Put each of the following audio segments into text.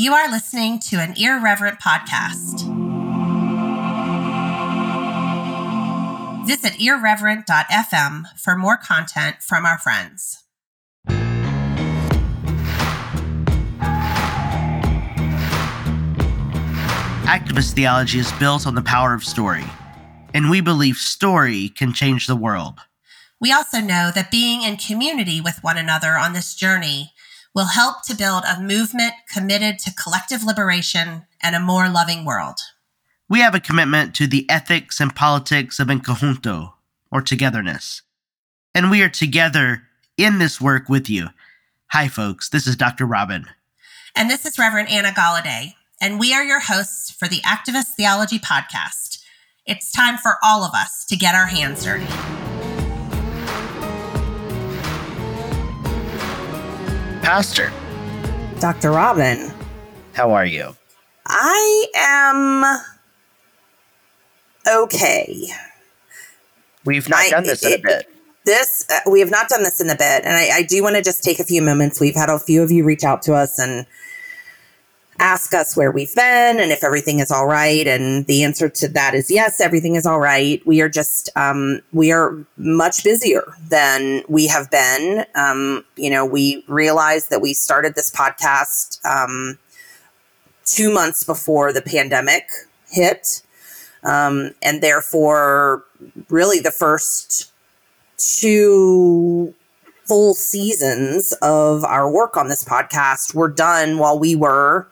You are listening to an irreverent podcast. Visit irreverent.fm for more content from our friends. Activist theology is built on the power of story, and we believe story can change the world. We also know that being in community with one another on this journey will help to build a movement committed to collective liberation and a more loving world. We have a commitment to the ethics and politics of en conjunto, or togetherness. And we are together in this work with you. Hi, folks. This is Dr. Robin. And this is Reverend Anna Golladay. And we are your hosts for the Activist Theology Podcast. It's time for all of us to get our hands dirty. Pastor, Dr. Robin, how are you? I am okay. We've not I- done this in a bit. This, uh, we have not done this in a bit. And I, I do want to just take a few moments. We've had a few of you reach out to us and ask us where we've been and if everything is all right. And the answer to that is yes, everything is all right. We are just, um, we are much busier than we have been. Um, you know, we realized that we started this podcast um, two months before the pandemic hit. Um, and therefore, really the first two full seasons of our work on this podcast were done while we were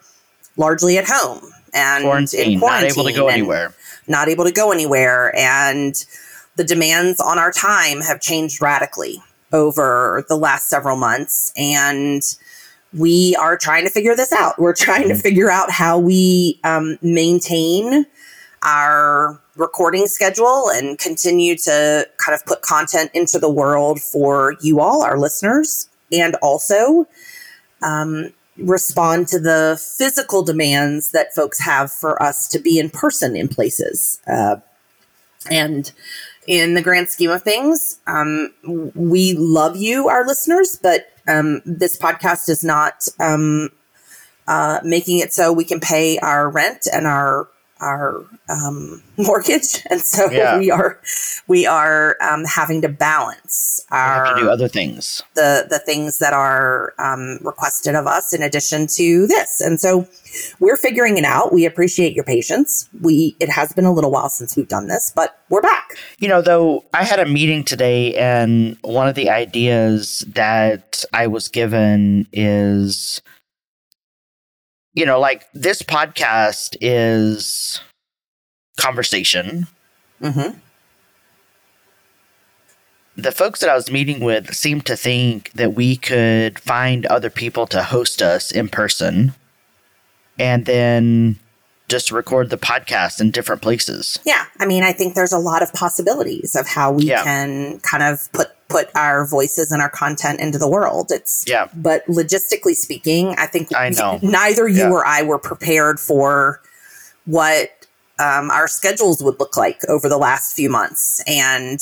largely at home and Quarantine, in not able to go anywhere. not able to go anywhere. And the demands on our time have changed radically over the last several months. And we are trying to figure this out. We're trying to figure out how we um, maintain our recording schedule and continue to kind of put content into the world for you all, our listeners, and also um, respond to the physical demands that folks have for us to be in person in places. Uh, and in the grand scheme of things, um, we love you, our listeners, but um, this podcast is not um, uh, making it so we can pay our rent and our our um, mortgage, and so Yeah. we are we are um, having to balance We our have to do other things. the the things that are um, requested of us in addition to this. And so we're figuring it out. We appreciate your patience. We it has been a little while since we've done this but we're back. You know, though, I had a meeting today, and one of the ideas that I was given is, you know, like this podcast is conversation. mm-hmm. The folks that I was meeting with seemed to think that we could find other people to host us in person and then just record the podcast in different places. yeah i mean i think there's a lot of possibilities of how we Yeah. can kind of put put our voices and our content into the world it's Yeah. but logistically speaking i think I know. neither you Yeah. or i were prepared for what um, our schedules would look like over the last few months and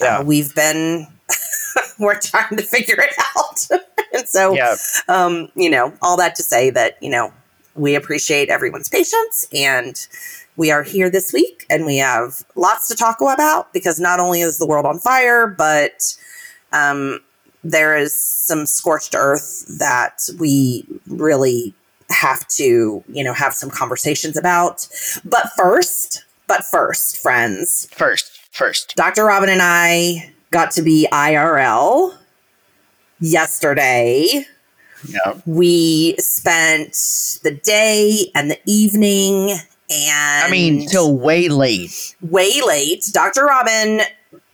Yeah. uh, we've been we're trying to figure it out and so Yeah. um, you know all that to say that you know we appreciate everyone's patience and we are here this week and we have lots to talk about because not only is the world on fire but um, there is some scorched earth that we really have to you know have some conversations about. But first but first friends. First, first. dr robin and i got to be irl yesterday Yeah. we spent the day and the evening and I mean, till way late. way late. Dr. Robin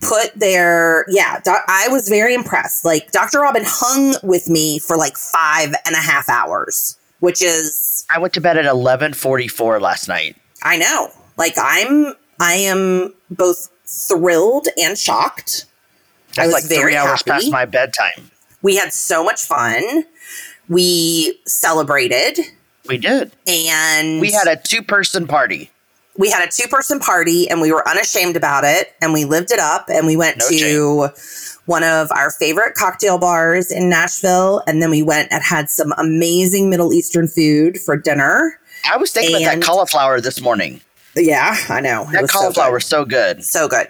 put their yeah, doc, I was very impressed. Like Dr. Robin hung with me for like five and a half hours, which is I went to bed at eleven forty four last night. I know. Like I'm I am both thrilled and shocked. I was like very three hours happy. past my bedtime. We had so much fun. We celebrated We did. and We had a two person party. we had a two person party and we were unashamed about it and we lived it up and we went No to shame. one of our favorite cocktail bars in Nashville and then we went and had some amazing Middle Eastern food for dinner. I was thinking about that cauliflower this morning. Yeah, I know. That so cauliflower good. is so good. so good.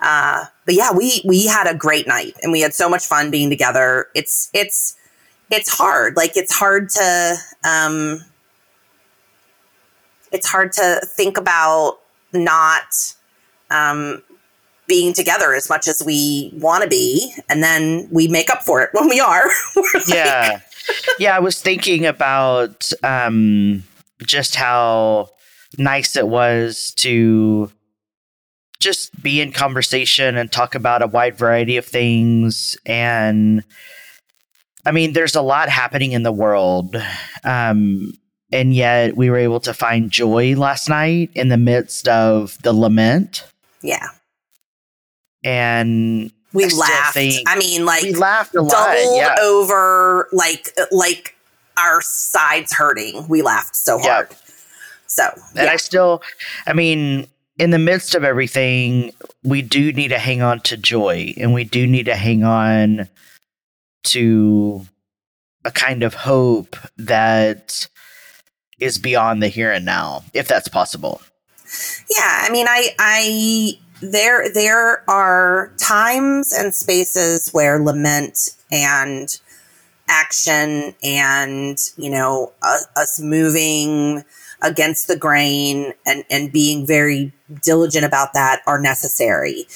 Uh, but yeah, we we had a great night and we had so much fun being together. It's it's it's hard. Like it's hard to um it's hard to think about not um being together as much as we want to be and then we make up for it when we are. Yeah yeah i was thinking about um just how nice it was to just be in conversation and talk about a wide variety of things and i mean there's a lot happening in the world um and yet we were able to find joy last night in the midst of the lament yeah. and We I laughed. I mean like we laughed a lot doubled yeah over like like our sides hurting. We laughed so Yeah. hard. So And. I still, I mean, in the midst of everything, we do need to hang on to joy and we do need to hang on to a kind of hope that is beyond the here and now, if that's possible. yeah, I mean, I I there there are times and spaces where lament and action and you know uh, us moving against the grain and and being very diligent about that are necessary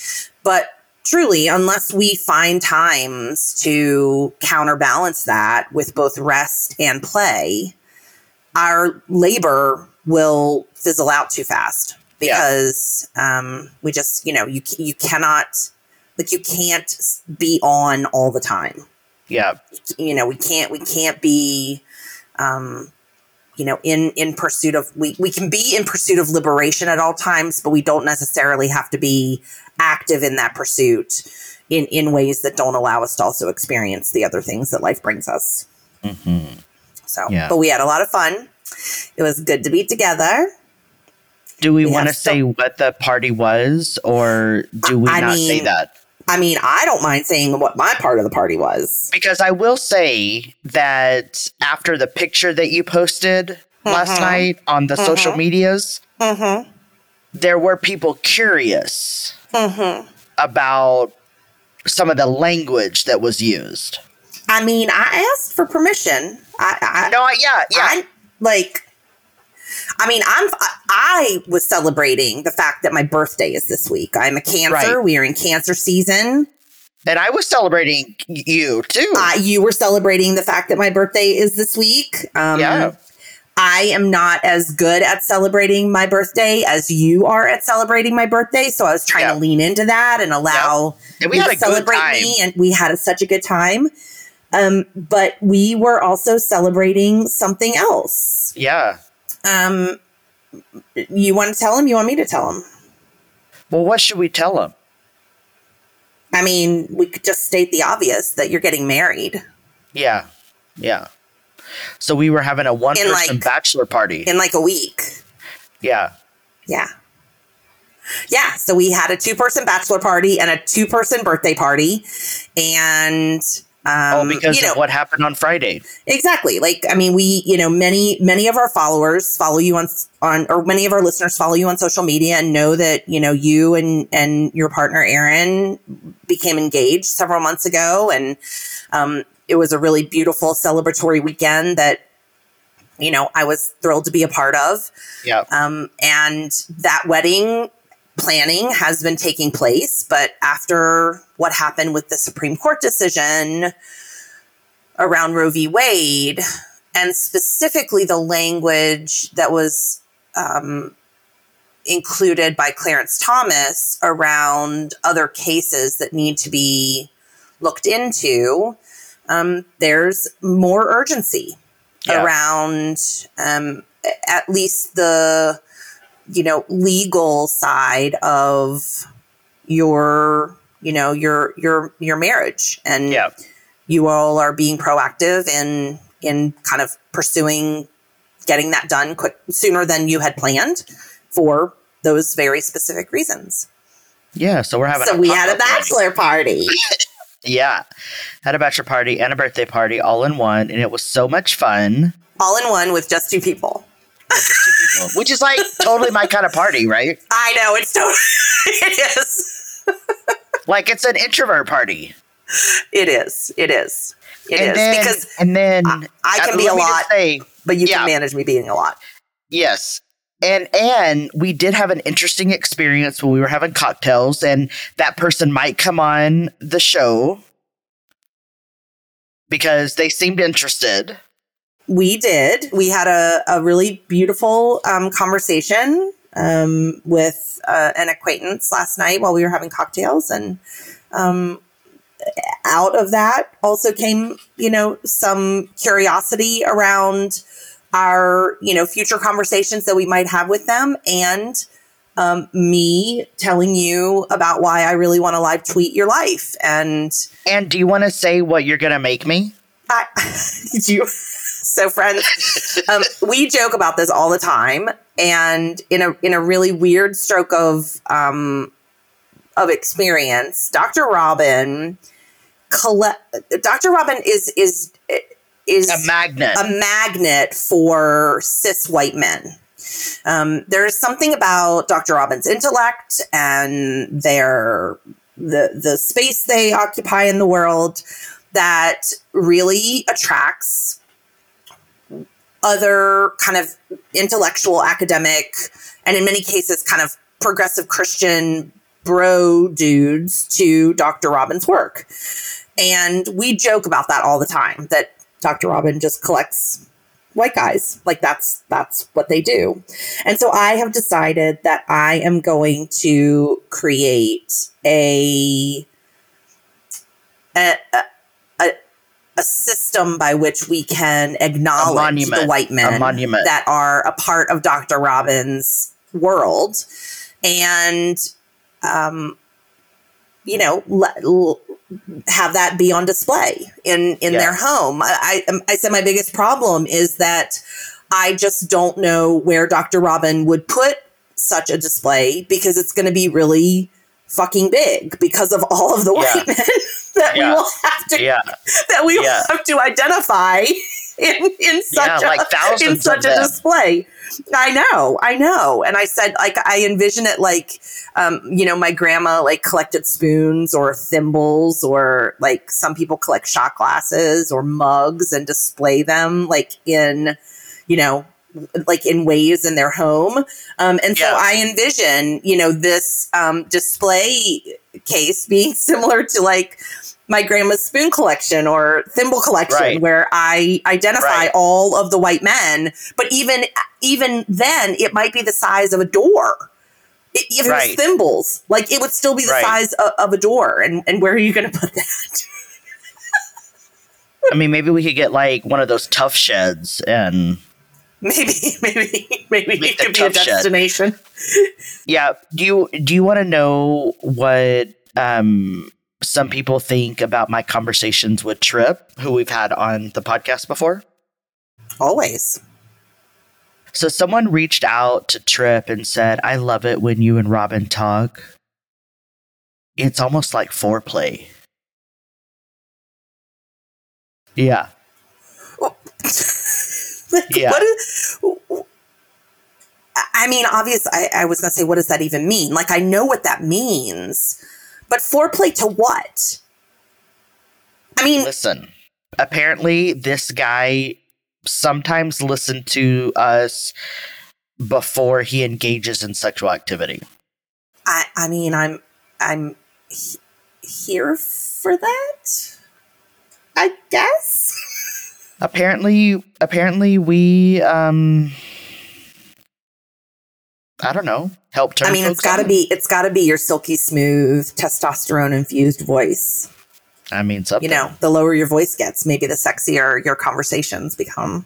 but truly unless we find times to counterbalance that with both rest and play our labor will fizzle out too fast Yeah. because um, we just you know you you cannot like you can't be on all the time Yeah. you know we can't we can't be um you know in in pursuit of we we can be in pursuit of liberation at all times but we don't necessarily have to be active in that pursuit in in ways that don't allow us to also experience the other things that life brings us hmm so Yeah. but we had a lot of fun it was good to be together Do we Yeah, want to so- say what the party was or do we I not say that? i mean i don't mind saying what my part of the party was Because I will say that after the picture that you posted last Mhm. night on the social Mhm. medias, mm-hmm there were people curious mm-hmm about some of the language that was used. i mean i asked for permission i i, No, I- yeah, yeah. I like I mean, I'm I was celebrating the fact that my birthday is this week. I'm a Cancer. Right. We are in Cancer season. and I was celebrating you too. Uh, you were celebrating the fact that my birthday is this week. Um, Yeah. I am not as good at celebrating my birthday as you are at celebrating my birthday. So I was trying Yeah. to lean into that and allow and we you had to a good celebrate time. me, and we had a, such a good time. Um, but we were also celebrating something else. Yeah. Um, you want to tell him? You want me to tell him? Well, what should we tell them? I mean, we could just state the obvious that you're getting married Yeah. Yeah. So we were having a one person like- bachelor party. in like a week. yeah. Yeah. Yeah. So we had a two person bachelor party and a two person birthday party. And, um, oh, because you know, of what happened on Friday. exactly. Like, I mean, we, you know, many, many of our followers follow you on, on, or many of our listeners follow you on social media and know that, you know, you and, and your partner, Aaron, became engaged several months ago. And, um, it was a really beautiful celebratory weekend that, you know, I was thrilled to be a part of. Yeah. Um, and that wedding planning has been taking place. But after what happened with the Supreme Court decision around Roe v. Wade, and specifically the language that was um, included by Clarence Thomas around other cases that need to be looked into, um, there's more urgency Yeah. around um, at least the you know legal side of your you know your your your marriage and Yeah. you all are being proactive in in kind of pursuing getting that done quick sooner than you had planned for those very specific reasons. Yeah, so we're having. So we had a bachelor party. yeah, had a bachelor party and a birthday party all in one, and it was so much fun. All in one with just two people. Just two people, which is like totally my kind of party, right? I know it's totally it is. like it's an introvert party. It is. It is. It and is then, because and then I, I uh, can be a let me just lot, say, but you yeah. can manage me being a lot. Yes. And and we did have an interesting experience when we were having cocktails and that person might come on the show because they seemed interested. We did. We had a, a really beautiful um, conversation um, with uh, an acquaintance last night while we were having cocktails. And um, out of that also came, you know, some curiosity around our, you know, future conversations that we might have with them and um, me telling you about why I really want to live tweet your life. And And do you want to say what you're going to make me? I, do you, so friends, um, we joke about this all the time, and in a in a really weird stroke of um, of experience, Dr. Robin, colle- Dr. Robin is is is A magnet. a magnet for cis white men. Um, there's something about Dr. Robin's intellect and their the the space they occupy in the world that really attracts other kind of intellectual, academic, and in many cases, kind of progressive Christian bro dudes to Dr. Robin's work. And we joke about that all the time that Dr. Robin just collects white guys. Like that's that's what they do. And so I have decided that I am going to create a a, a, a system by which we can acknowledge the white men that are a part of Dr. Robin's world and um you know have that be on display in in Yeah. their home I, I um, i said my biggest problem is that i just don't know where dr robin would put such a display because it's going to be really fucking big because of all of the Yeah. white men that Yeah. we will have to that we will have to identify in in such Yeah, like a, in such a display. I know, I know. And I said, like, I envision it like, um, you know, my grandma like collected spoons or thimbles, or like some people collect shot glasses or mugs and display them like in, you know, like in ways in their home. Um, and so I envision, you know, this um, display case being similar to like my grandma's spoon collection or thimble collection Right. where I identify Right. all of the white men, but even even then it might be the size of a door. I- If it Right. was thimbles, like it would still be the size of, of a door. And and where are you going to put that? I mean, maybe we could get like one of those Tuff Sheds and maybe maybe maybe it could be a Tuff Shed. destination. Yeah. Do you do you want to know what um some people think about my conversations with Trip, who we've had on the podcast before? Always. So someone reached out to Trip and said, "I love it when you and Robin talk. It's almost like foreplay." Yeah. Like, Yeah. What is, I mean, obvious. I, I was going to say, what does that even mean? Like, I know what that means, but foreplay to what? I mean, Listen. Apparently this guy sometimes listened to us before he engages in sexual activity. I, I mean, I'm, I'm he- here for that. I guess. apparently apparently we um i don't know help turn I mean, it's got to be, it's got to be your silky smooth, testosterone infused voice. i mean something You know, the lower your voice gets, maybe the sexier your conversations become.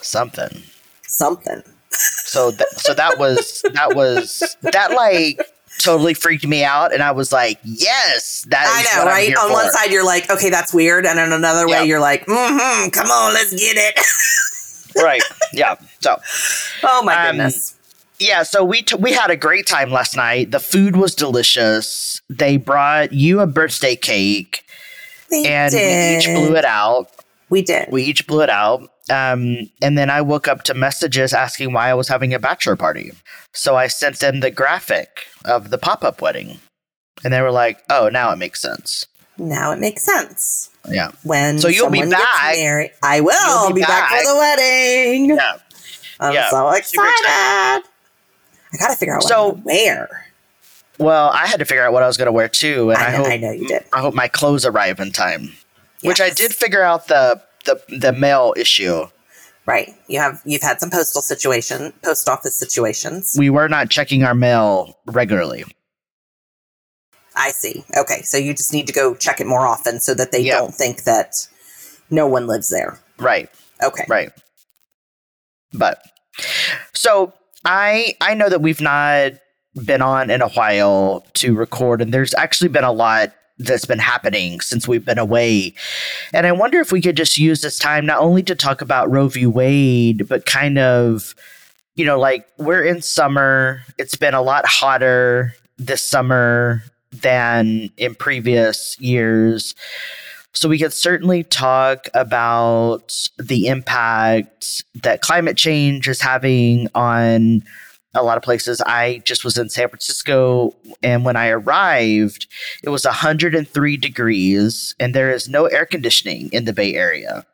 something Something. so th- so that was that was that like totally freaked me out and i was like yes that I know, right? On one side, you're like, okay, that's weird, and on another way, you're like, mm-hmm, come on, let's get it. right yeah so oh my Um, goodness. Yeah, so we t- we had a great time last night. The food was delicious. They brought you a birthday cake, They and did. we each blew it out. We did. We each blew it out. Um, and then I woke up to messages asking why I was having a bachelor party. So I sent them the graphic of the pop up wedding, and they were like, "Oh, now it makes sense." now it makes sense. Yeah, When So you'll be back. married- I will You'll be be, back. back. for the wedding. yeah. I'm Yeah, so excited. I gotta figure out what So- wear. Well, I had to figure out what I was going to wear too, and I, I know- hope I know you did. I hope my clothes arrive in time. Which I did figure out the the the mail issue. Right. You have you've had some postal situation, post office situations. We were not checking our mail regularly. I see. Okay, so you just need to go check it more often so that they Yeah. don't think that no one lives there. Right. Okay. Right. But so I I know that we've not been on in a while to record and there's actually been a lot that's been happening since we've been away. And I wonder if we could just use this time not only to talk about Roe v. Wade, but kind of, you know, like we're in summer. It's been a lot hotter this summer than in previous years. So we could certainly talk about the impact that climate change is having on a lot of places. I just was in San Francisco, and when I arrived, it was 103 degrees, and there is no air conditioning in the Bay Area.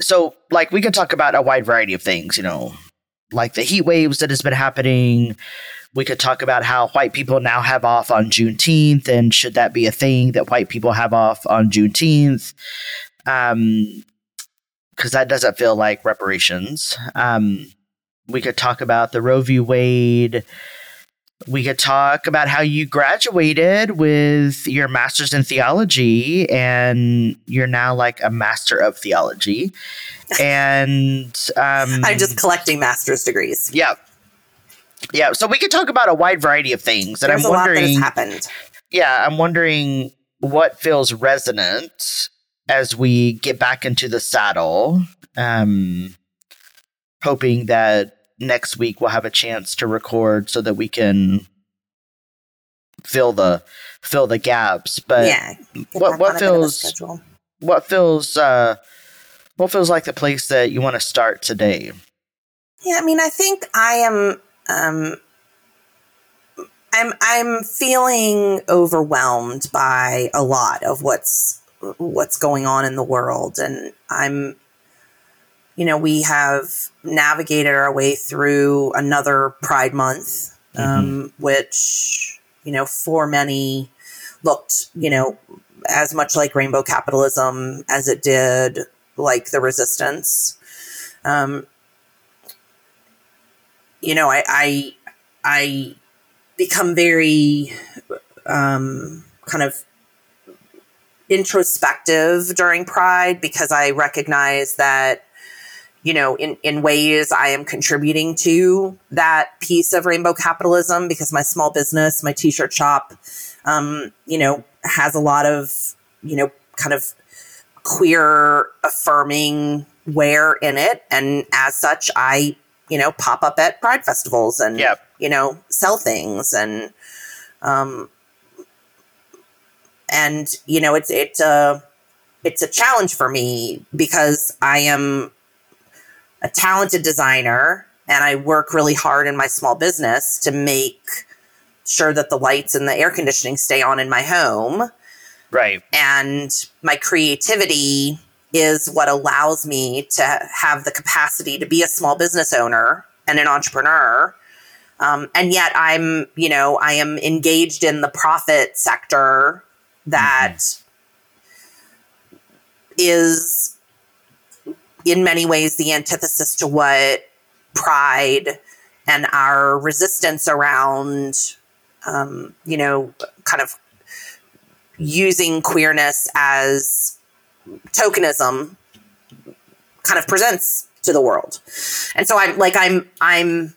So, like, we can talk about a wide variety of things, you know, like the heat waves that has been happening. We could talk about how white people now have off on Juneteenth, and should that be a thing that white people have off on Juneteenth? Um, because that doesn't feel like reparations. Um, we could talk about the Roe v. Wade. We could talk about how you graduated with your master's in theology and you're now like a master of theology. And um, I'm just collecting master's degrees. yeah. Yeah. So we could talk about a wide variety of things. And There's I'm a lot that wondering, happened. yeah, I'm wondering what feels resonant as we get back into the saddle. Um, hoping that next week we'll have a chance to record so that we can fill the fill the gaps. But yeah. what- what on a bit of a feels- what feels uh, what feels like the place that you want to start today? Yeah, I mean, I think I am. Um, I'm I'm feeling overwhelmed by a lot of what's what's going on in the world, and I'm. You know, we have navigated our way through another Pride Month, um, which you know, for many, looked you know as much like rainbow capitalism as it did like the resistance. Um, you know, I I, I become very um, kind of introspective during Pride because I recognize that you know in in ways I am contributing to that piece of rainbow capitalism because my small business, my t-shirt shop, um, you know, has a lot of you know kind of queer affirming wear in it. And as such i you know pop up at pride festivals and Yep. you know sell things and um and you know it's it's a it's a challenge for me because i am a talented designer and i work really hard in my small business to make sure that the lights and the air conditioning stay on in my home Right. and my creativity is what allows me to have the capacity to be a small business owner and an entrepreneur. Um, and yet i'm you know i am engaged in the profit sector that is in many ways the antithesis to what pride and our resistance around um, you know kind of using queerness as tokenism kind of presents to the world. And so I'm like I'm I'm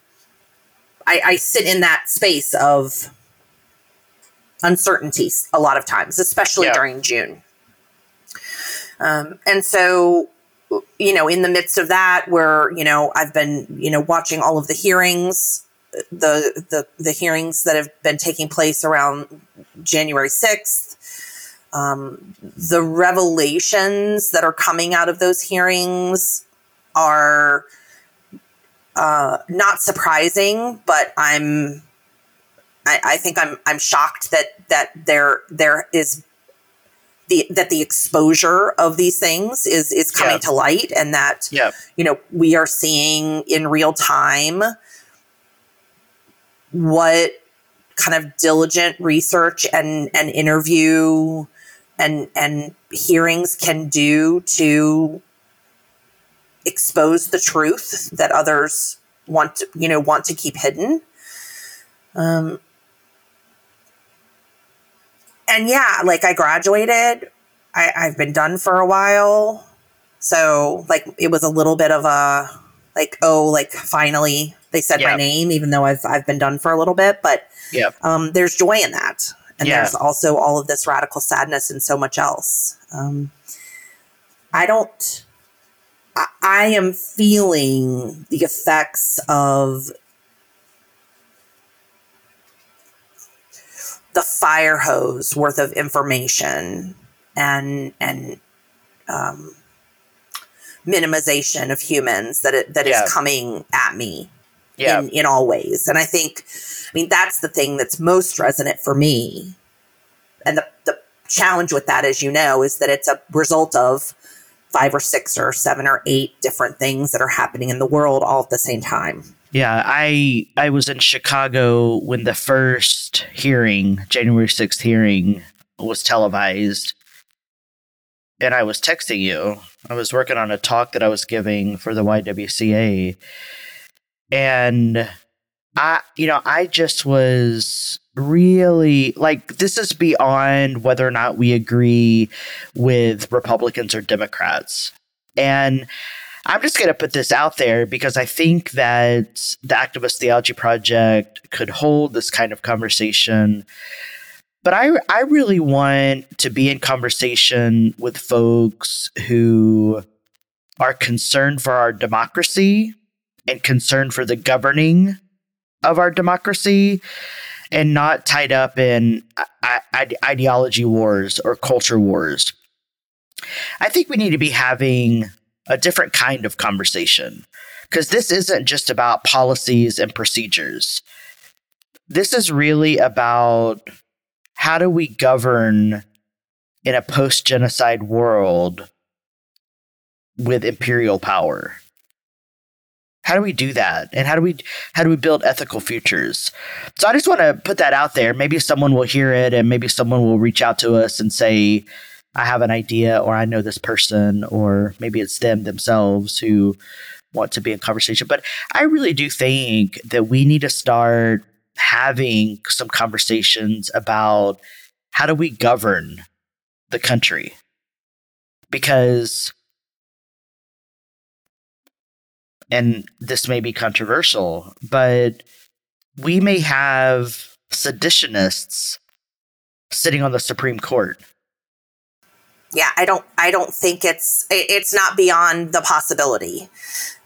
I, I sit in that space of uncertainties a lot of times, especially Yeah. during June. Um, and so, you know, in the midst of that, where you know I've been you know watching all of the hearings, the the the hearings that have been taking place around January sixth. Um, the revelations that are coming out of those hearings are uh, not surprising, but I'm I, I, think I'm I'm shocked that that there there is the that the exposure of these things is is coming yeah. to light and that yeah. you know we are seeing in real time what kind of diligent research and and interview and and hearings can do to expose the truth that others want to, you know want to keep hidden um and yeah, like I graduated. I, I've been done for a while. So like it was a little bit of a like, oh, like finally they said yep. my name, even though I've I've been done for a little bit. But yeah, um, there's joy in that. And yeah. there's also all of this radical sadness and so much else. Um, I don't I, I am feeling the effects of the fire hose worth of information and and um, minimization of humans that it, that yeah. is coming at me yeah. in, in all ways. And I think, I mean, that's the thing that's most resonant for me. And the, the challenge with that, as you know, is that it's a result of five or six or seven or eight different things that are happening in the world all at the same time. Yeah, I I was in Chicago when the first hearing, January 6th hearing was televised. And I was texting you. I was working on a talk that I was giving for the YWCA. And I you know, I just was really like this is beyond whether or not we agree with Republicans or Democrats. And I'm just going to put this out there because I think that the Activist Theology Project could hold this kind of conversation. But I, I really want to be in conversation with folks who are concerned for our democracy and concerned for the governing of our democracy and not tied up in ideology wars or culture wars. I think we need to be having a different kind of conversation because this isn't just about policies and procedures. This is really about how do we govern in a post genocide world with imperial power? How do we do that? And how do we how do we build ethical futures? So I just want to put that out there. Maybe someone will hear it and maybe someone will reach out to us and say, I have an idea or I know this person or maybe it's them themselves who want to be in conversation. But I really do think that we need to start having some conversations about how do we govern the country? Because and this may be controversial, but we may have seditionists sitting on the Supreme Court yeah, I don't, I don't think it's, it's not beyond the possibility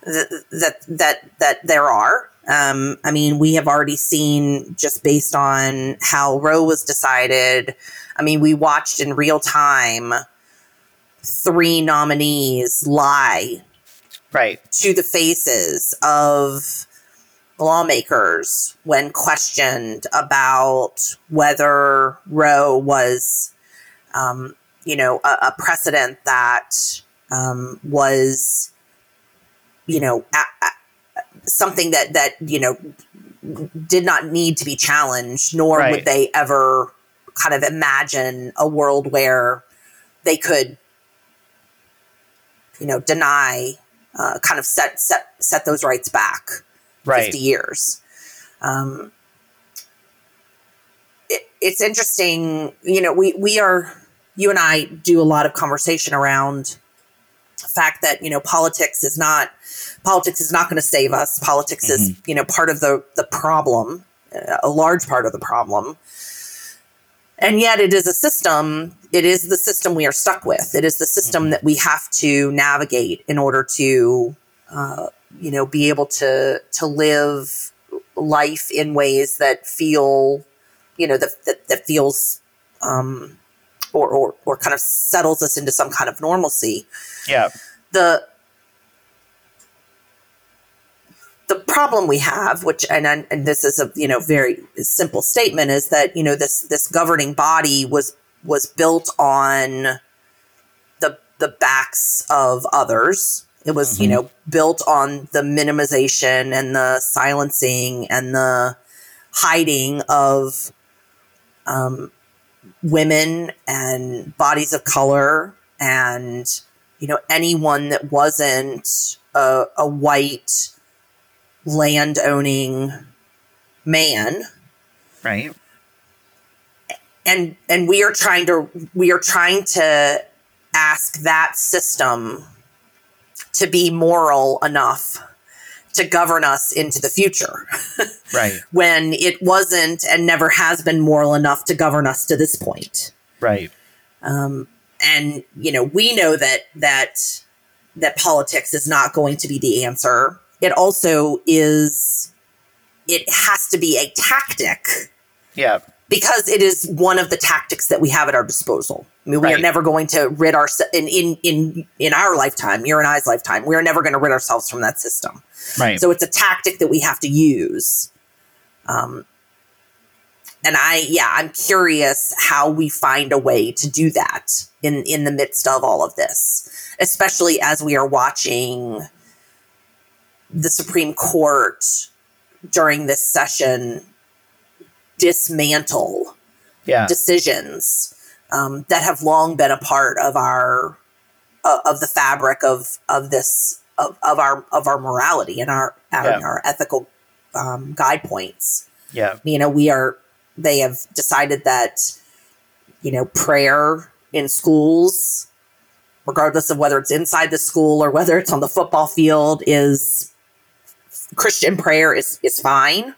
that, that, that, there are. Um, I mean, we have already seen just based on how Roe was decided. I mean, we watched in real time three nominees lie right to the faces of lawmakers when questioned about whether Roe was um, you know, a, a precedent that um, was, you know, a, a, something that that you know did not need to be challenged, nor right. would they ever kind of imagine a world where they could, you know, deny, uh, kind of set set set those rights back right. fifty years. Um, it, it's interesting, you know. We we are you and I do a lot of conversation around the fact that you know politics is not politics is not going to save us. Politics mm-hmm. is you know part of the the problem, a large part of the problem. And yet it is a system it is the system we are stuck with. It is the system mm-hmm. that we have to navigate in order to uh, you know be able to to live life in ways that feel you know that that, that feels um or, or or kind of settles us into some kind of normalcy. Yeah. The the problem we have, which and and this is a you know very simple statement, is that you know this this governing body was was built on the the backs of others. It was mm-hmm. you know built on the minimization and the silencing and the hiding of um, women and bodies of color and you know anyone that wasn't a, a white land owning man. Right. And and we are trying to we are trying to ask that system to be moral enough to govern us into the future. right. when it wasn't and never has been moral enough to govern us to this point. Right. Um, and you know, we know that that that politics is not going to be the answer it also is it has to be a tactic. Yeah. Because it is one of the tactics that we have at our disposal. I mean, we right. are never going to rid our in, in in in our lifetime, your and I's lifetime, we are never going to rid ourselves from that system. Right. So it's a tactic that we have to use. Um, and I, yeah, I'm curious how we find a way to do that in in the midst of all of this, especially as we are watching the Supreme Court during this session dismantle yeah. decisions um, that have long been a part of our uh, of the fabric of of this of, of our of our morality and our our, yeah. our ethical um, guide points. Yeah, you know, we are. They have decided that you know prayer in schools, regardless of whether it's inside the school or whether it's on the football field, is Christian prayer is is fine.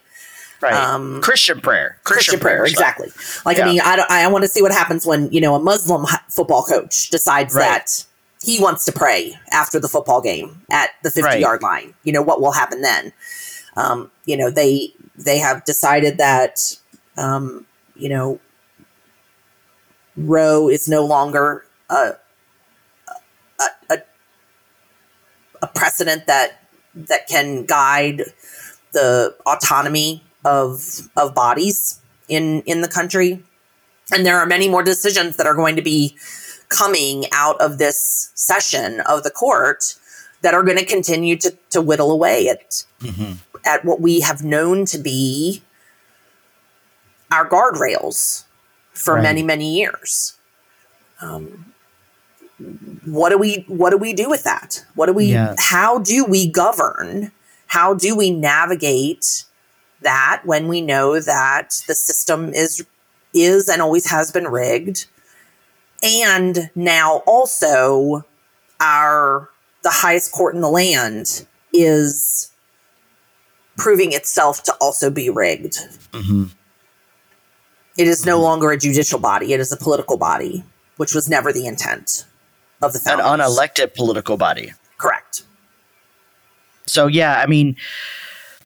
Right. Um, Christian prayer. Christian, Christian prayer, exactly. Like, yeah. I mean, I, I want to see what happens when, you know, a Muslim football coach decides right. that he wants to pray after the football game at the 50 right. yard line. You know, what will happen then? Um, you know, they, they have decided that, um, you know, Roe is no longer a, a, a, a precedent that that can guide the autonomy of of bodies in in the country and there are many more decisions that are going to be coming out of this session of the court that are going to continue to, to whittle away at mm-hmm. at what we have known to be our guardrails for right. many many years um, what do we what do we do with that? What do we how do we govern? How do we navigate that when we know that the system is is and always has been rigged? And now also our the highest court in the land is proving itself to also be rigged. Mm-hmm. It is no mm-hmm. longer a judicial body, it is a political body, which was never the intent of the founders. An unelected political body. Correct. So yeah, I mean,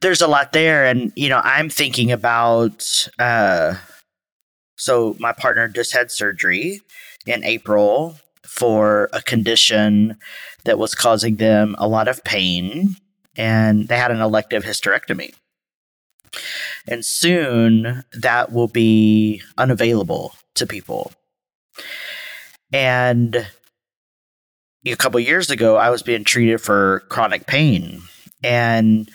there's a lot there, and you know, I'm thinking about. Uh, so my partner just had surgery in April for a condition that was causing them a lot of pain, and they had an elective hysterectomy. And soon that will be unavailable to people. And a couple years ago, I was being treated for chronic pain, and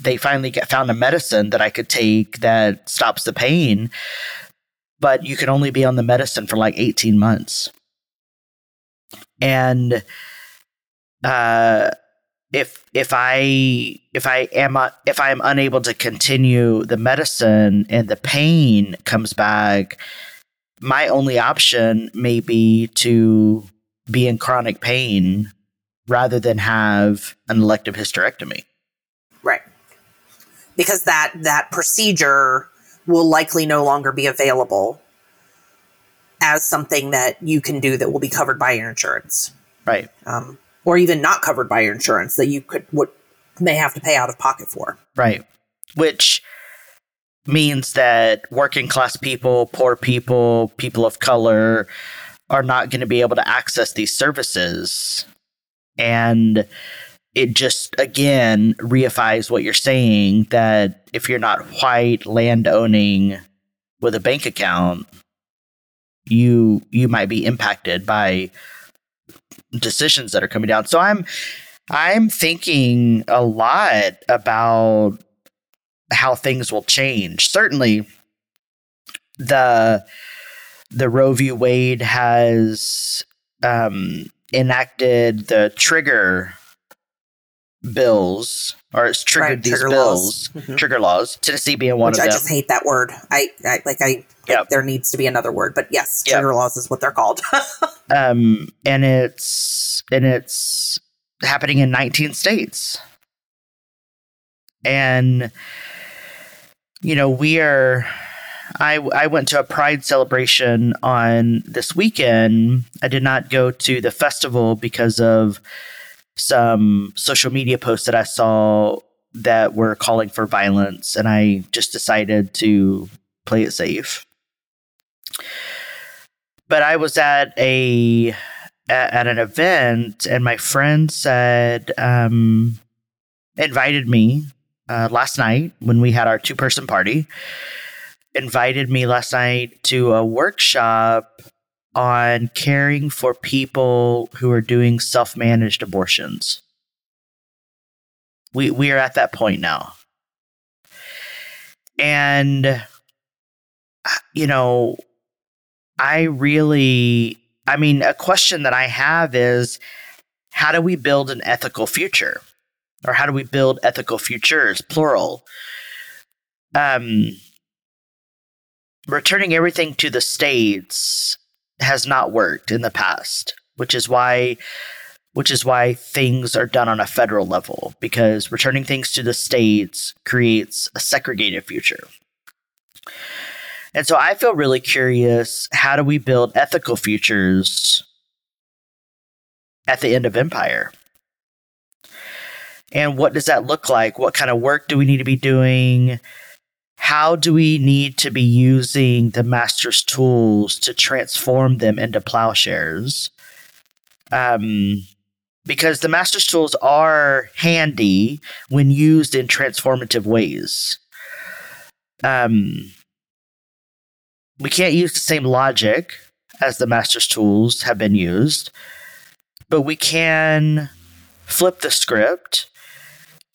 they finally found a medicine that I could take that stops the pain, but you can only be on the medicine for like 18 months. And uh, if if I if I am if I am unable to continue the medicine and the pain comes back, my only option may be to be in chronic pain rather than have an elective hysterectomy. Right. Because that that procedure will likely no longer be available as something that you can do that will be covered by your insurance. Right. Um, or even not covered by your insurance that you could would may have to pay out of pocket for. Right. Which means that working class people, poor people, people of color are not going to be able to access these services. And it just again reifies what you're saying that if you're not white land owning with a bank account, you you might be impacted by decisions that are coming down. So I'm I'm thinking a lot about how things will change. Certainly the the Roe v. Wade has um, enacted the trigger bills, or it's triggered Right, these trigger bills, laws. Mhm. trigger laws. Tennessee being one Which of I them. just hate that word. I, I like I Yep. there needs to be another word, but yes, Yep. trigger laws is what they're called. um, and it's and it's happening in 19 states. And you know, we are. I I went to a Pride celebration on this weekend. I did not go to the festival because of some social media posts that I saw that were calling for violence, and I just decided to play it safe. But I was at a at, an event, and my friend said, um, invited me uh, last night when we had our two person party. Invited me last night to a workshop on caring for people who are doing self managed abortions. We we are at that point now. And uh, you know, I really I mean, a question that I have is how do we build an ethical future? Or how do we build ethical futures, plural? Um, returning everything to the states has not worked in the past, which is why which is why things are done on a federal level because returning things to the states creates a segregated future. And so I feel really curious how do we build ethical futures at the end of empire? And what does that look like? What kind of work do we need to be doing? How do we need to be using the master's tools to transform them into plowshares? Um, because the master's tools are handy when used in transformative ways. Um, we can't use the same logic as the master's tools have been used, but we can flip the script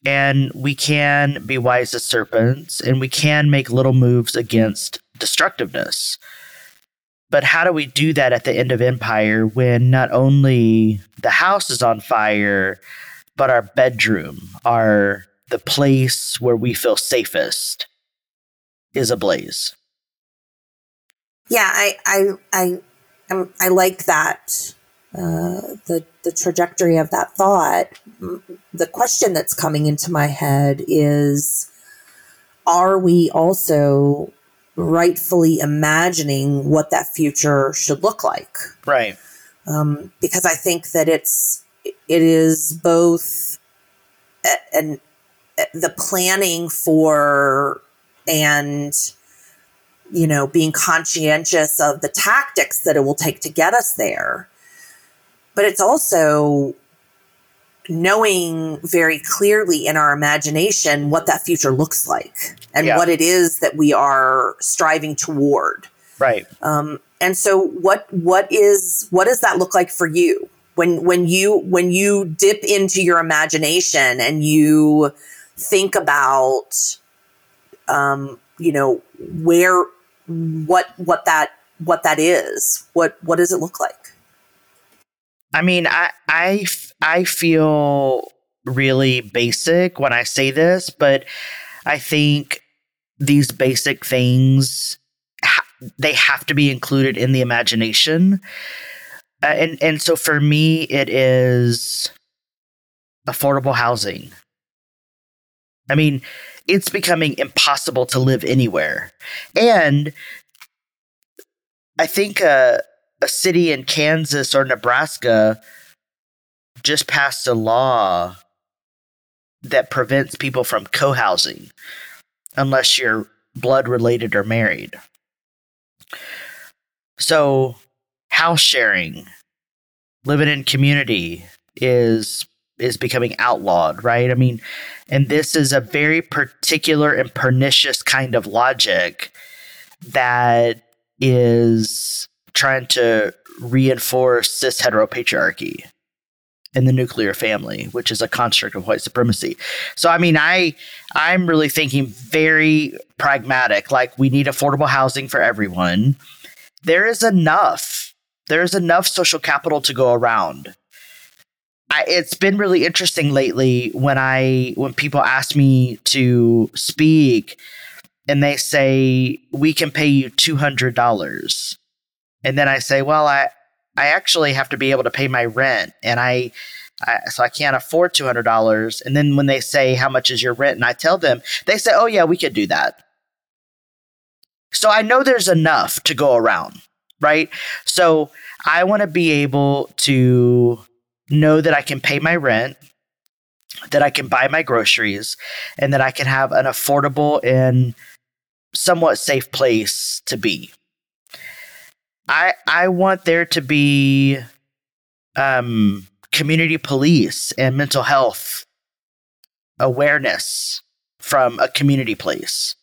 and we can be wise as serpents and we can make little moves against destructiveness. But how do we do that at the end of Empire when not only the house is on fire, but our bedroom, our the place where we feel safest is ablaze? yeah, I I I I like that uh, the the trajectory of that thought. The question that's coming into my head is: Are we also rightfully imagining what that future should look like? Right. um, because I think that it's it is both and the planning for and you know being conscientious of the tactics that it will take to get us there, but it's also knowing very clearly in our imagination what that future looks like and Yeah. what it is that we are striving toward. Right. Um, and so what what is what does that look like for you when when you when you dip into your imagination and you think about um, you know where what what that what that is what what does it look like I mean, I, I, I feel really basic when I say this, but I think these basic things they have to be included in the imagination. Uh, and and so for me it is affordable housing. I mean, it's becoming impossible to live anywhere. And I think a a city in Kansas or Nebraska just passed a law that prevents people from co-housing unless you're blood related or married. So, house sharing, living in community is is becoming outlawed, right? I mean, and this is a very particular and pernicious kind of logic that is trying to reinforce cis heteropatriarchy in the nuclear family, which is a construct of white supremacy. So I mean, I I'm really thinking very pragmatic. Like we need affordable housing for everyone. There is enough. There is enough social capital to go around. I, it's been really interesting lately when I when people ask me to speak and they say we can pay you two hundred dollars, and then I say, well, I I actually have to be able to pay my rent, and I, I so I can't afford two hundred dollars. And then when they say how much is your rent, and I tell them, they say, oh yeah, we could do that. So I know there's enough to go around, right? So I want to be able to know that I can pay my rent, that I can buy my groceries, and that I can have an affordable and somewhat safe place to be. I I want there to be um, community police and mental health awareness from a community place.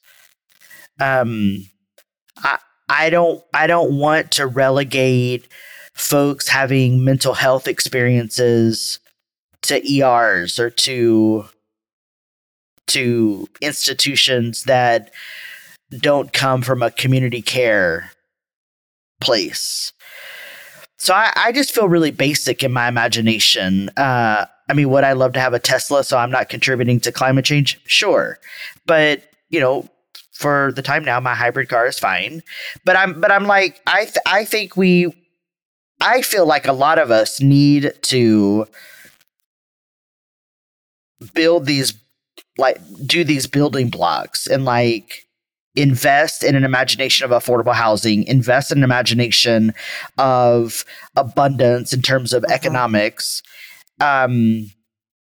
Um, I I don't I don't want to relegate folks having mental health experiences to ERs or to to institutions that don't come from a community care place. So I, I just feel really basic in my imagination. Uh, I mean, would I love to have a Tesla so I'm not contributing to climate change? Sure. But, you know, for the time now, my hybrid car is fine. But I'm but I'm like, I th- I think we I feel like a lot of us need to build these like do these building blocks and like invest in an imagination of affordable housing, invest in an imagination of abundance in terms of uh-huh. economics, um,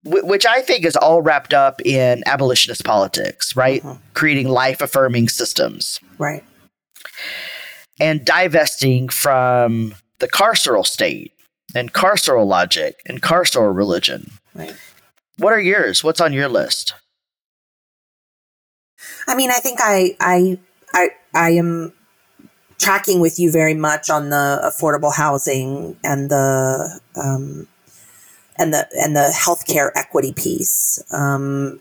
w- which I think is all wrapped up in abolitionist politics, right? Uh-huh. Creating life affirming systems. Right. And divesting from the carceral state and carceral logic and carceral religion. Right. What are yours? What's on your list? I mean, I think I I I I am tracking with you very much on the affordable housing and the um, and the and the healthcare equity piece. Um,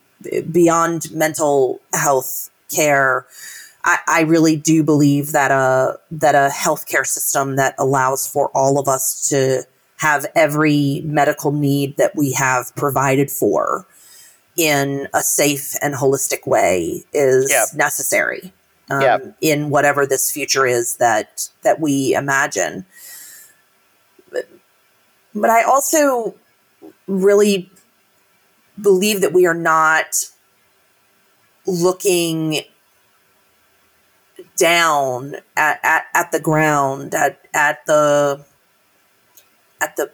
beyond mental health care, I, I really do believe that a that a healthcare system that allows for all of us to have every medical need that we have provided for in a safe and holistic way is yep. necessary um, yep. in whatever this future is that that we imagine. But, but I also really believe that we are not looking down at, at, at the ground at, at the at the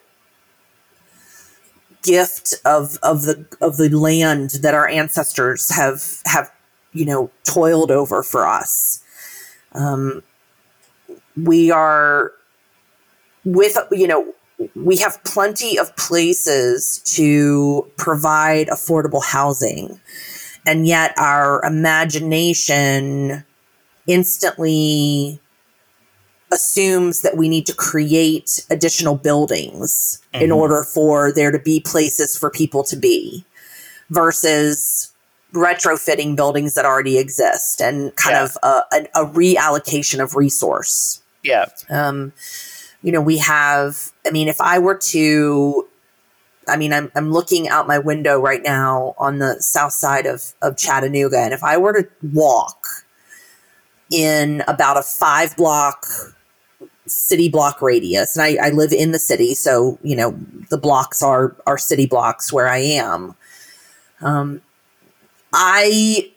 gift of of the of the land that our ancestors have have you know toiled over for us. Um, we are with you know we have plenty of places to provide affordable housing and yet our imagination instantly assumes that we need to create additional buildings mm-hmm. in order for there to be places for people to be versus retrofitting buildings that already exist and kind yeah. of a, a, a, reallocation of resource. Yeah. Um, you know, we have, I mean, if I were to, I mean, I'm, I'm looking out my window right now on the south side of, of Chattanooga. And if I were to walk in about a five block city block radius. And I, I live in the city so you know the blocks are are city blocks where i am. Um, i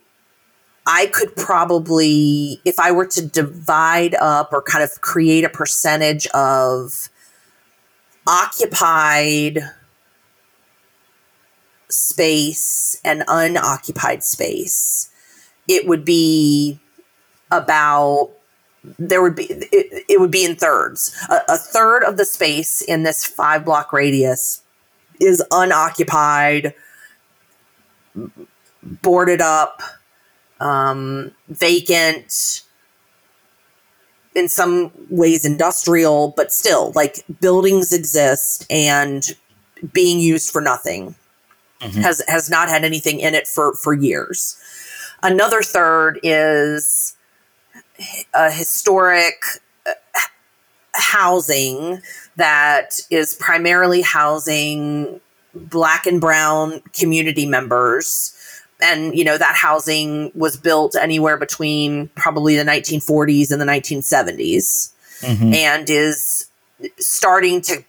I could probably, if I were to divide up or kind of create a percentage of occupied space and unoccupied space, it would be about there would be it, it would be in thirds a, a, third of the space in this five block radius is unoccupied boarded up um, vacant in some ways industrial but still like buildings exist and being used for nothing mm-hmm. has has not had anything in it for for years another third is a historic uh, housing that is primarily housing black and brown community members and you know that housing was built anywhere between probably the 1940s and the 1970s mm-hmm. and is starting to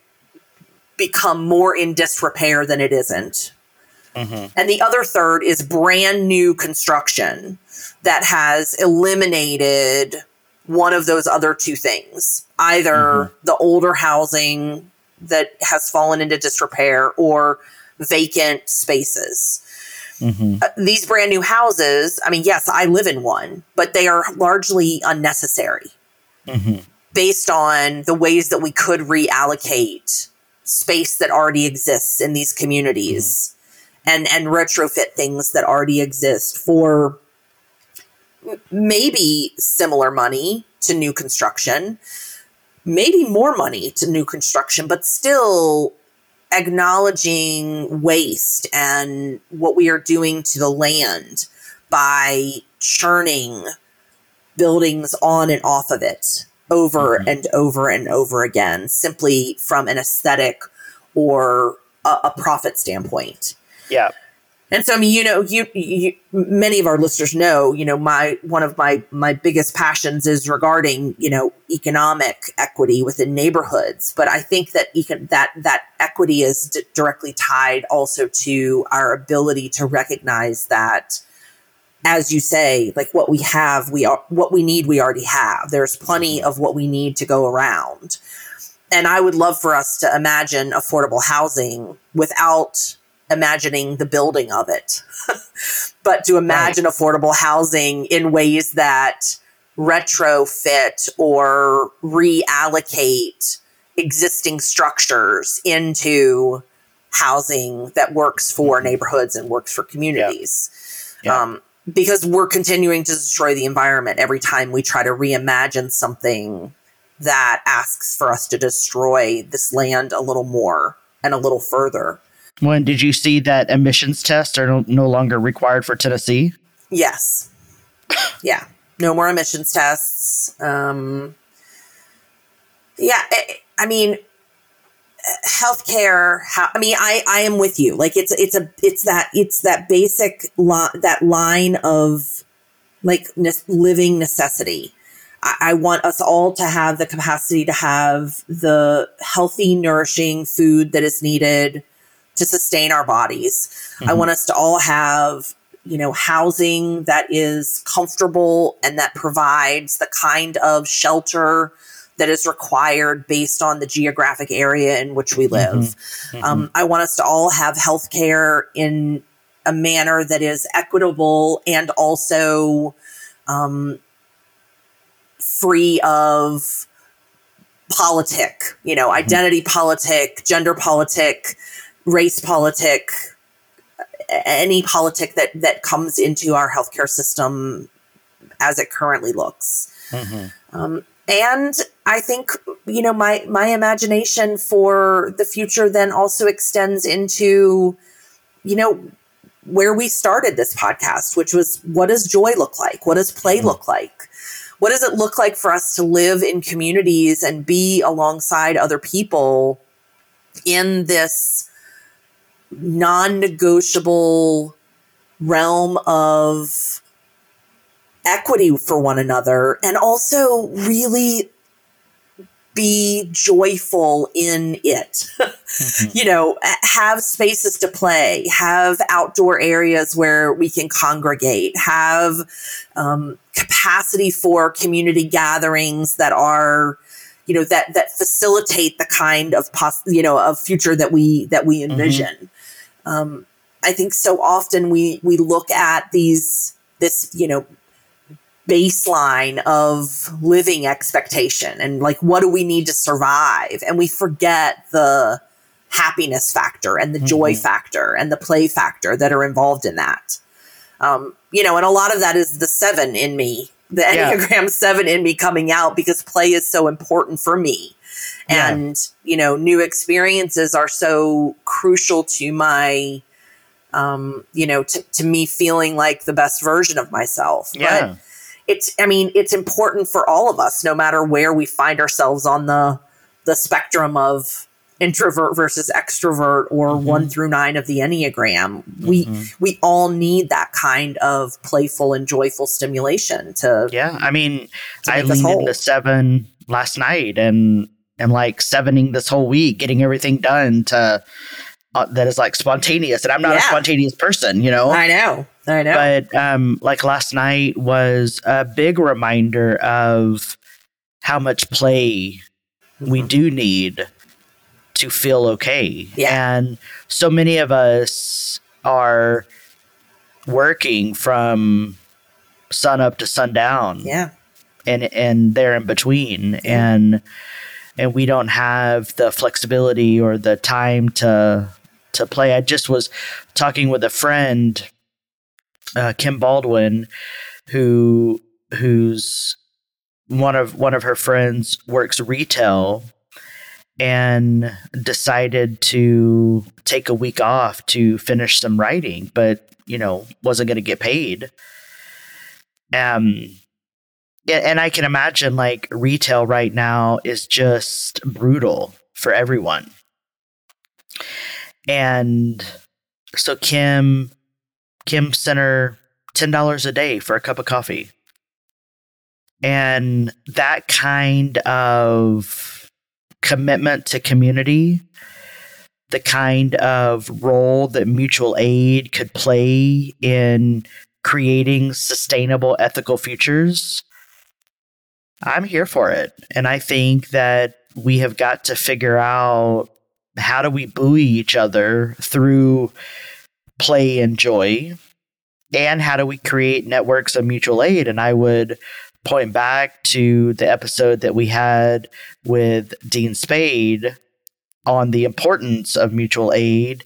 become more in disrepair than it isn't mm-hmm. and the other third is brand new construction that has eliminated one of those other two things either mm-hmm. the older housing that has fallen into disrepair or vacant spaces. Mm-hmm. Uh, these brand new houses, I mean, yes, I live in one, but they are largely unnecessary mm-hmm. based on the ways that we could reallocate space that already exists in these communities mm-hmm. and, and retrofit things that already exist for maybe similar money to new construction, maybe more money to new construction, but still acknowledging waste and what we are doing to the land by churning buildings on and off of it over mm-hmm. and over and over again, simply from an aesthetic or a, a profit standpoint. Yeah. And so, I mean, you know, you, you, many of our listeners know, you know, my one of my my biggest passions is regarding, you know, economic equity within neighborhoods. But I think that econ- that that equity is d- directly tied also to our ability to recognize that, as you say, like what we have, we are what we need, we already have. There's plenty mm-hmm. of what we need to go around, and I would love for us to imagine affordable housing without imagining the building of it, but to imagine right. affordable housing in ways that retrofit or reallocate existing structures into housing that works for mm-hmm. neighborhoods and works for communities. Um, because we're continuing to destroy the environment every time we try to reimagine something that asks for us to destroy this land a little more and a little further. When did you see that emissions tests are no, longer required for Tennessee? Yes. yeah. No more emissions tests. Um, yeah. I, I mean, healthcare. How, I mean, I, I am with you. Like it's, it's a, it's that, it's that basic li- that line of like ne- living necessity. I want us all to have the capacity to have the healthy, nourishing food that is needed to sustain our bodies. Mm-hmm. I want us to all have, you know, housing that is comfortable and that provides the kind of shelter that is required based on the geographic area in which we live. Mm-hmm. Mm-hmm. Um, I want us to all have health care in a manner that is equitable and also um, free of politic, you know, mm-hmm. identity politic, gender politic, race politic, any politic that that comes into our healthcare system as it currently looks. Mm-hmm. Um, and I think you know my my imagination for the future then also extends into you know where we started this podcast, which was what does joy look like? What does play mm-hmm. look like? What does it look like for us to live in communities and be alongside other people in this non negotiable realm of equity for one another and also really be joyful in it. mm-hmm. You know, have spaces to play, have outdoor areas where we can congregate, have um, capacity for community gatherings that are you know that that facilitate the kind of pos- you know of future that we that we mm-hmm. envision mm-hmm. Um, i think so often we we look at these this you know baseline of living expectation and like what do we need to survive and we forget the happiness factor and the mm-hmm. joy factor and the play factor that are involved in that um, you know and a lot of that is the seven in me the enneagram yeah. 7 in me coming out because play is so important for me and yeah. you know new experiences are so crucial to my um, you know to, to me feeling like the best version of myself yeah. but it's i mean it's important for all of us no matter where we find ourselves on the the spectrum of introvert versus extrovert or mm-hmm. 1 through 9 of the enneagram mm-hmm. we we all need that kind of playful and joyful stimulation to yeah i mean i leaned into 7 last night and am like sevening this whole week getting everything done to uh, that is like spontaneous and i'm not yeah. a spontaneous person you know i know I know. But um, like last night was a big reminder of how much play mm-hmm. we do need to feel okay. Yeah. And so many of us are working from sun up to sundown. Yeah. And and there in between. Yeah. And and we don't have the flexibility or the time to to play. I just was talking with a friend uh, Kim Baldwin, who who's one of one of her friends works retail and decided to take a week off to finish some writing, but you know wasn't going to get paid. Um, and I can imagine like retail right now is just brutal for everyone. And so Kim Kim sent her $10 a day for a cup of coffee. And that kind of commitment to community, the kind of role that mutual aid could play in creating sustainable ethical futures, I'm here for it. And I think that we have got to figure out how do we buoy each other through play and joy and how do we create networks of mutual aid and i would point back to the episode that we had with dean spade on the importance of mutual aid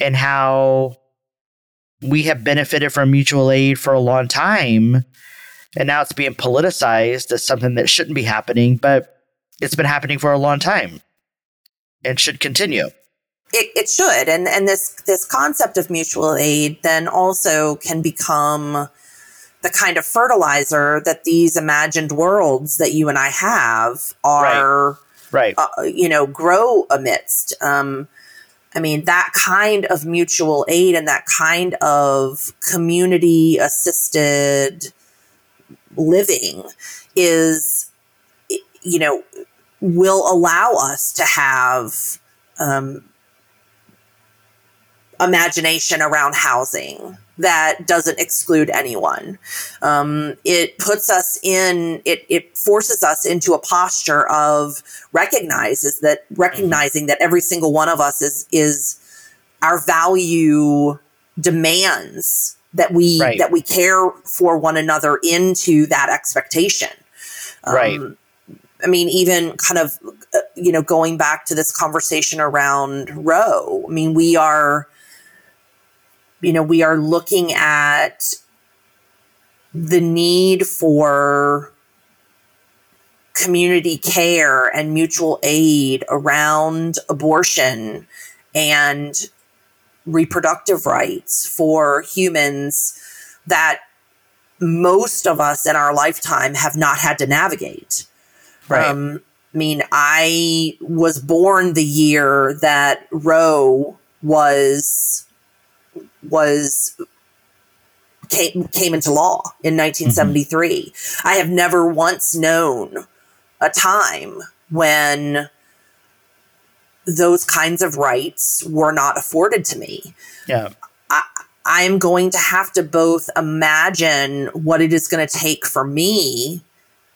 and how we have benefited from mutual aid for a long time and now it's being politicized as something that shouldn't be happening but it's been happening for a long time and should continue it, it should. And, and this, this concept of mutual aid then also can become the kind of fertilizer that these imagined worlds that you and I have are, right, right. Uh, you know, grow amidst. Um, I mean, that kind of mutual aid and that kind of community assisted living is, you know, will allow us to have um, imagination around housing that doesn't exclude anyone. Um, it puts us in, it, it forces us into a posture of recognizes that recognizing that every single one of us is, is our value demands that we, right. that we care for one another into that expectation. Um, right. I mean, even kind of, uh, you know, going back to this conversation around Roe, I mean, we are, you know, we are looking at the need for community care and mutual aid around abortion and reproductive rights for humans that most of us in our lifetime have not had to navigate. Right. Um, I mean, I was born the year that Roe was was came came into law in 1973. Mm-hmm. I have never once known a time when those kinds of rights were not afforded to me. Yeah. I, I'm going to have to both imagine what it is going to take for me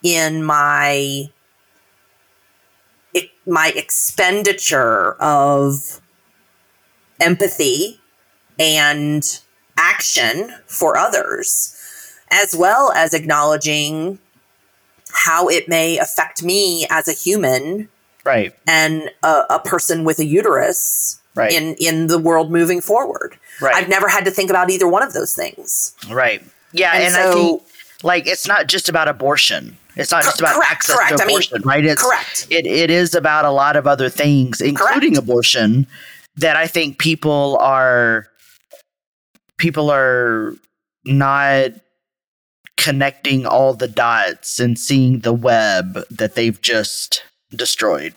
in my my expenditure of empathy and action for others, as well as acknowledging how it may affect me as a human right and a, a person with a uterus right. in in the world moving forward right. i've never had to think about either one of those things right yeah and, And i so- think like it's not just about abortion it's not just about Correct, access correct. to I mean, abortion right it's correct. it, it is about a lot of other things including Correct. abortion that i think people are people are not connecting all the dots and seeing the web that they've just destroyed.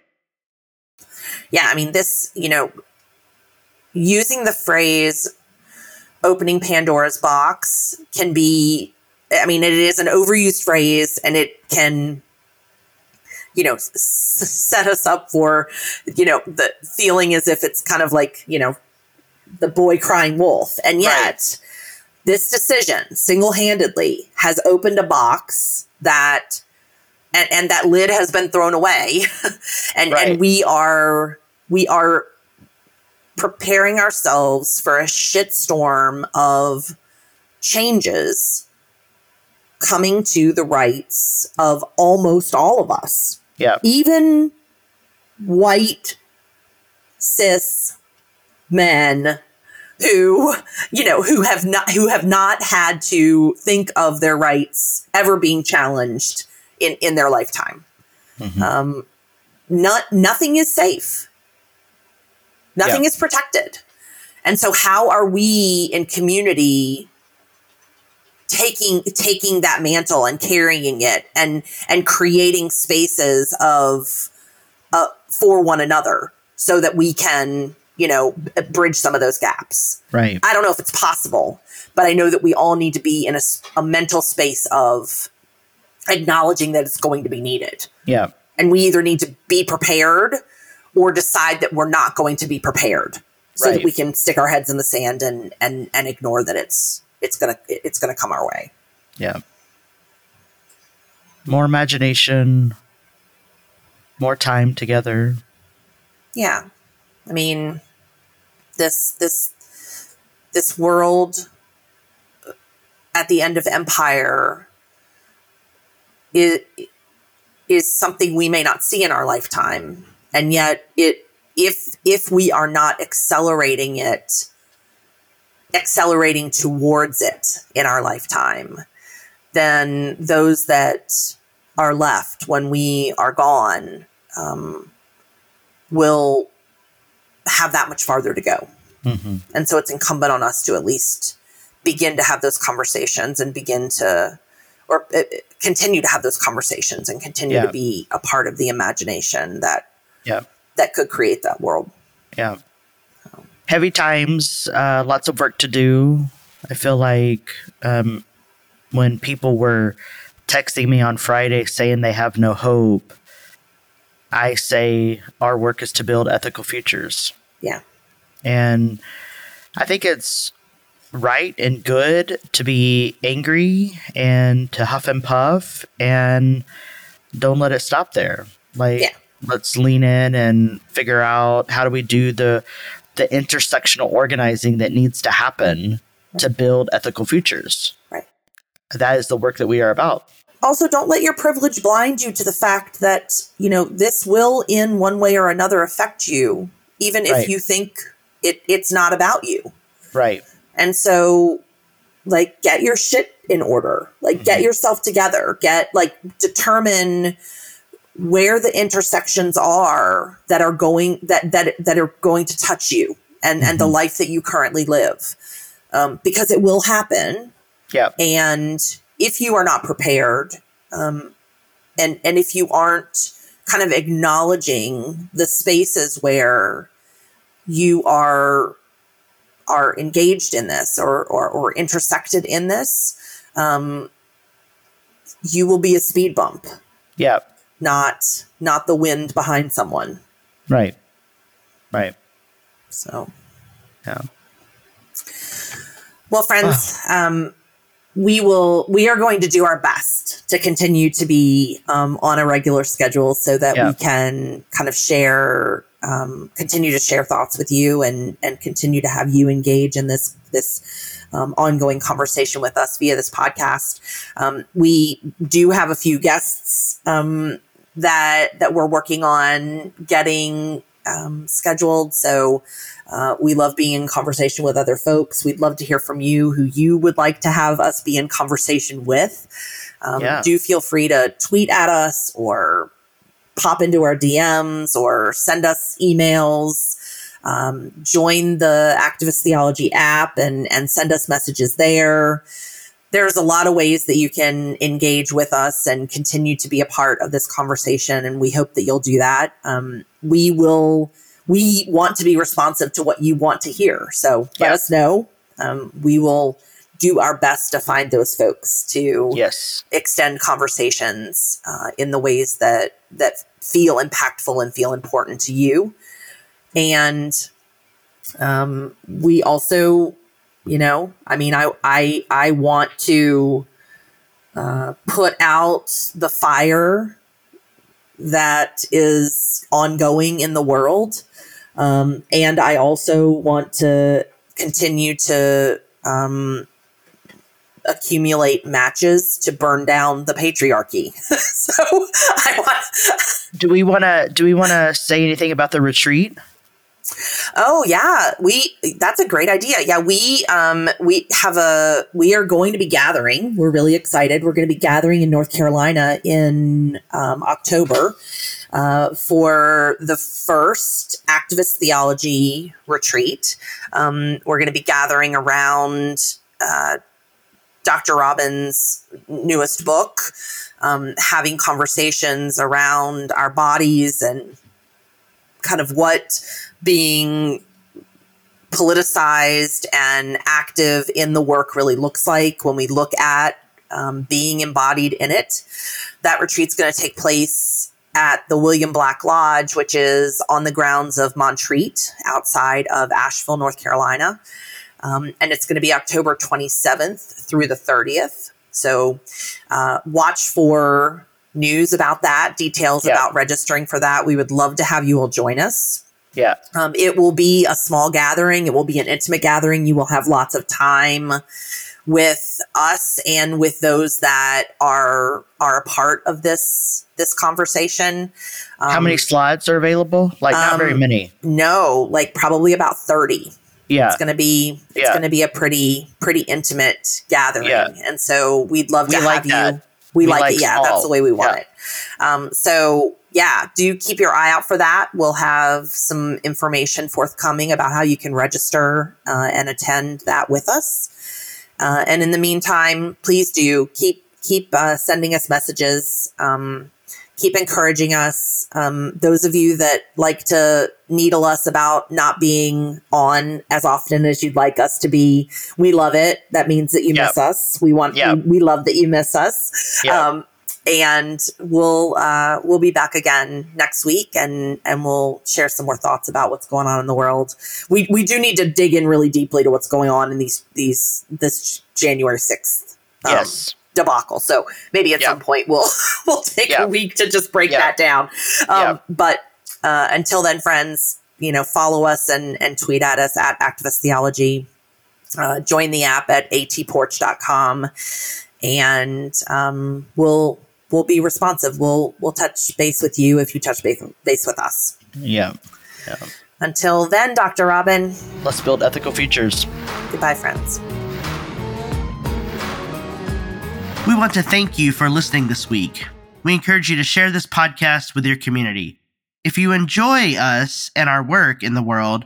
Yeah i mean this you know using the phrase opening pandora's box can be i mean it is an overused phrase and it can you know s- set us up for you know the feeling as if it's kind of like you know the boy crying wolf. And yet this decision single-handedly has opened a box that and, and that lid has been thrown away. And Right. and we are we are preparing ourselves for a shitstorm of changes coming to the rights of almost all of us. Yeah even white cis men who you know who have not who have not had to think of their rights ever being challenged in in their lifetime. Mhm. um not nothing is safe. Nothing is protected. And so how are we in community taking taking that mantle and carrying it and and creating spaces of uh, for one another so that we can you know bridge some of those gaps? Right. I don't know if it's possible but i know that we all need to be in a, a mental space of acknowledging that it's going to be needed yeah and we either need to be prepared or decide that we're not going to be prepared so Right. that we can stick our heads in the sand and and and ignore that it's it's gonna it's gonna come our way Yeah. More imagination, more time together. yeah i mean this this this world at the end of empire is is something we may not see in our lifetime and yet it if if we are not accelerating it accelerating towards it in our lifetime then those that are left when we are gone um, will have that much farther to go Mm-hmm. and so it's incumbent on us to at least begin to have those conversations and begin to or uh, continue to have those conversations and continue Yeah. to be a part of the imagination that Yeah. that could create that world Yeah. Heavy times, uh, lots of work to do. I feel like um, when people were texting me on Friday saying they have no hope, I say our work is to build ethical futures. yeah And I think it's right and good to be angry and to huff and puff and don't let it stop there. Like Yeah. let's lean in and figure out how do we do the the intersectional organizing that needs to happen to build ethical futures. Right. That is the work that we are about. also don't let your privilege blind you to the fact that you know this will in one way or another affect you even if Right. you think it it's not about you Right. And so like get your shit in order. Like get yourself together. Get like determine where the intersections are that are going that that that are going to touch you and and the Mhm. life that you currently live. Um, because it will happen. Yeah. and if you are not prepared um, and and if you aren't kind of acknowledging the spaces where you are are engaged in this or or, or intersected in this um, you will be a speed bump Yeah. not not the wind behind someone. Right. Right. So, Yeah. well, friends, um, we will. We are going to do our best to continue to be um, on a regular schedule so that Yeah. we can kind of share, um, continue to share thoughts with you, and and continue to have you engage in this this um, ongoing conversation with us via this podcast. Um, we do have a few guests um, that that we're working on getting um, scheduled. So uh, we love being in conversation with other folks. We'd love to hear from you who you would like to have us be in conversation with. Um, Yeah. Do feel free to tweet at us or pop into our DMs or send us emails. Um, join the Activist Theology app and, and send us messages there. There's a lot of ways that you can engage with us and continue to be a part of this conversation. And we hope that you'll do that. Um, we will we want to be responsive to what you want to hear. So let us know. Um, we will do our best to find those folks to Yes. extend conversations uh, in the ways that that feel impactful and feel important to you. And um, we also, you know, I mean, I I I want to uh, put out the fire that is ongoing in the world. Um, and I also want to continue to um, accumulate matches to burn down the patriarchy. so I want. Do we want to do we want to say anything about the retreat? Oh yeah, we. That's a great idea. Yeah, we um we have a we are going to be gathering. We're really excited. We're going to be gathering in North Carolina in um, October uh, for the first activist theology retreat. Um, we're going to be gathering around uh, Dr. Robyn's newest book, um, having conversations around our bodies and kind of what being politicized and active in the work really looks like when we look at um, being embodied in it. That retreat's going to take place at the William Black Lodge, which is on the grounds of Montreat outside of Asheville, North Carolina. Um, and it's going to be October 27th through the 30th. So uh, watch for news about that, details Yeah. about registering for that. We would love to have you all join us. Yeah. Um, it will be a small gathering. It will be an intimate gathering. You will have lots of time with us and with those that are are a part of this this conversation. How Um, many slides are available? Like not very um, many. No, like probably about thirty. Yeah. It's gonna be it's Yeah. gonna be a pretty pretty intimate gathering, Yeah. and so we'd love We to like have you. We, We like, like it. Yeah, that's the way we want it. Um, so yeah, do keep your eye out for that. We'll have some information forthcoming about how you can register uh, and attend that with us. Uh, and in the meantime, please do keep keep uh, sending us messages. Um, keep encouraging us. Um, those of you that like to needle us about not being on as often as you'd like us to be, we love it. That means that you Yep. miss us. We want Yep. we, we love that you miss us. Yep. Um, and we'll uh, we'll be back again next week, and and we'll share some more thoughts about what's going on in the world. We we do need to dig in really deeply to what's going on in these these this January sixth um, yes. Debacle. So maybe at Yeah. some point we'll we'll take Yeah. a week to just break Yeah. that down. Um, Yeah. But uh, until then, friends, you know, follow us and and tweet at us at Activist Theology. Uh, join the app at atporch.com and um, we'll we'll be responsive. We'll we'll touch base with you if you touch base, base with us. Yeah. Until then, Dr. Robyn, Let's build ethical futures. goodbye, friends. We want to thank you for listening this week. We encourage you to share this podcast with your community. If you enjoy us and our work in the world,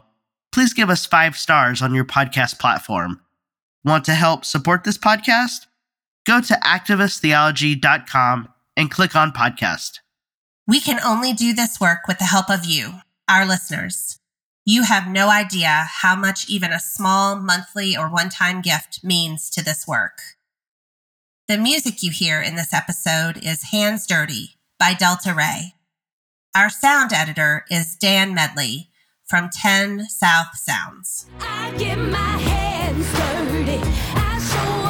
please give us five stars on your podcast platform. Want to help support this podcast? Go to activisttheology.com and click on podcast. We can only do this work with the help of you, our listeners. You have no idea how much even a small monthly or one time gift means to this work. The music you hear in this episode is Hands Dirty by Delta Rae. Our sound editor is Dan Medley from 10 South Sounds. I get my hands dirty. I show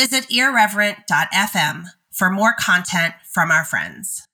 Visit irreverent.fm for more content from our friends.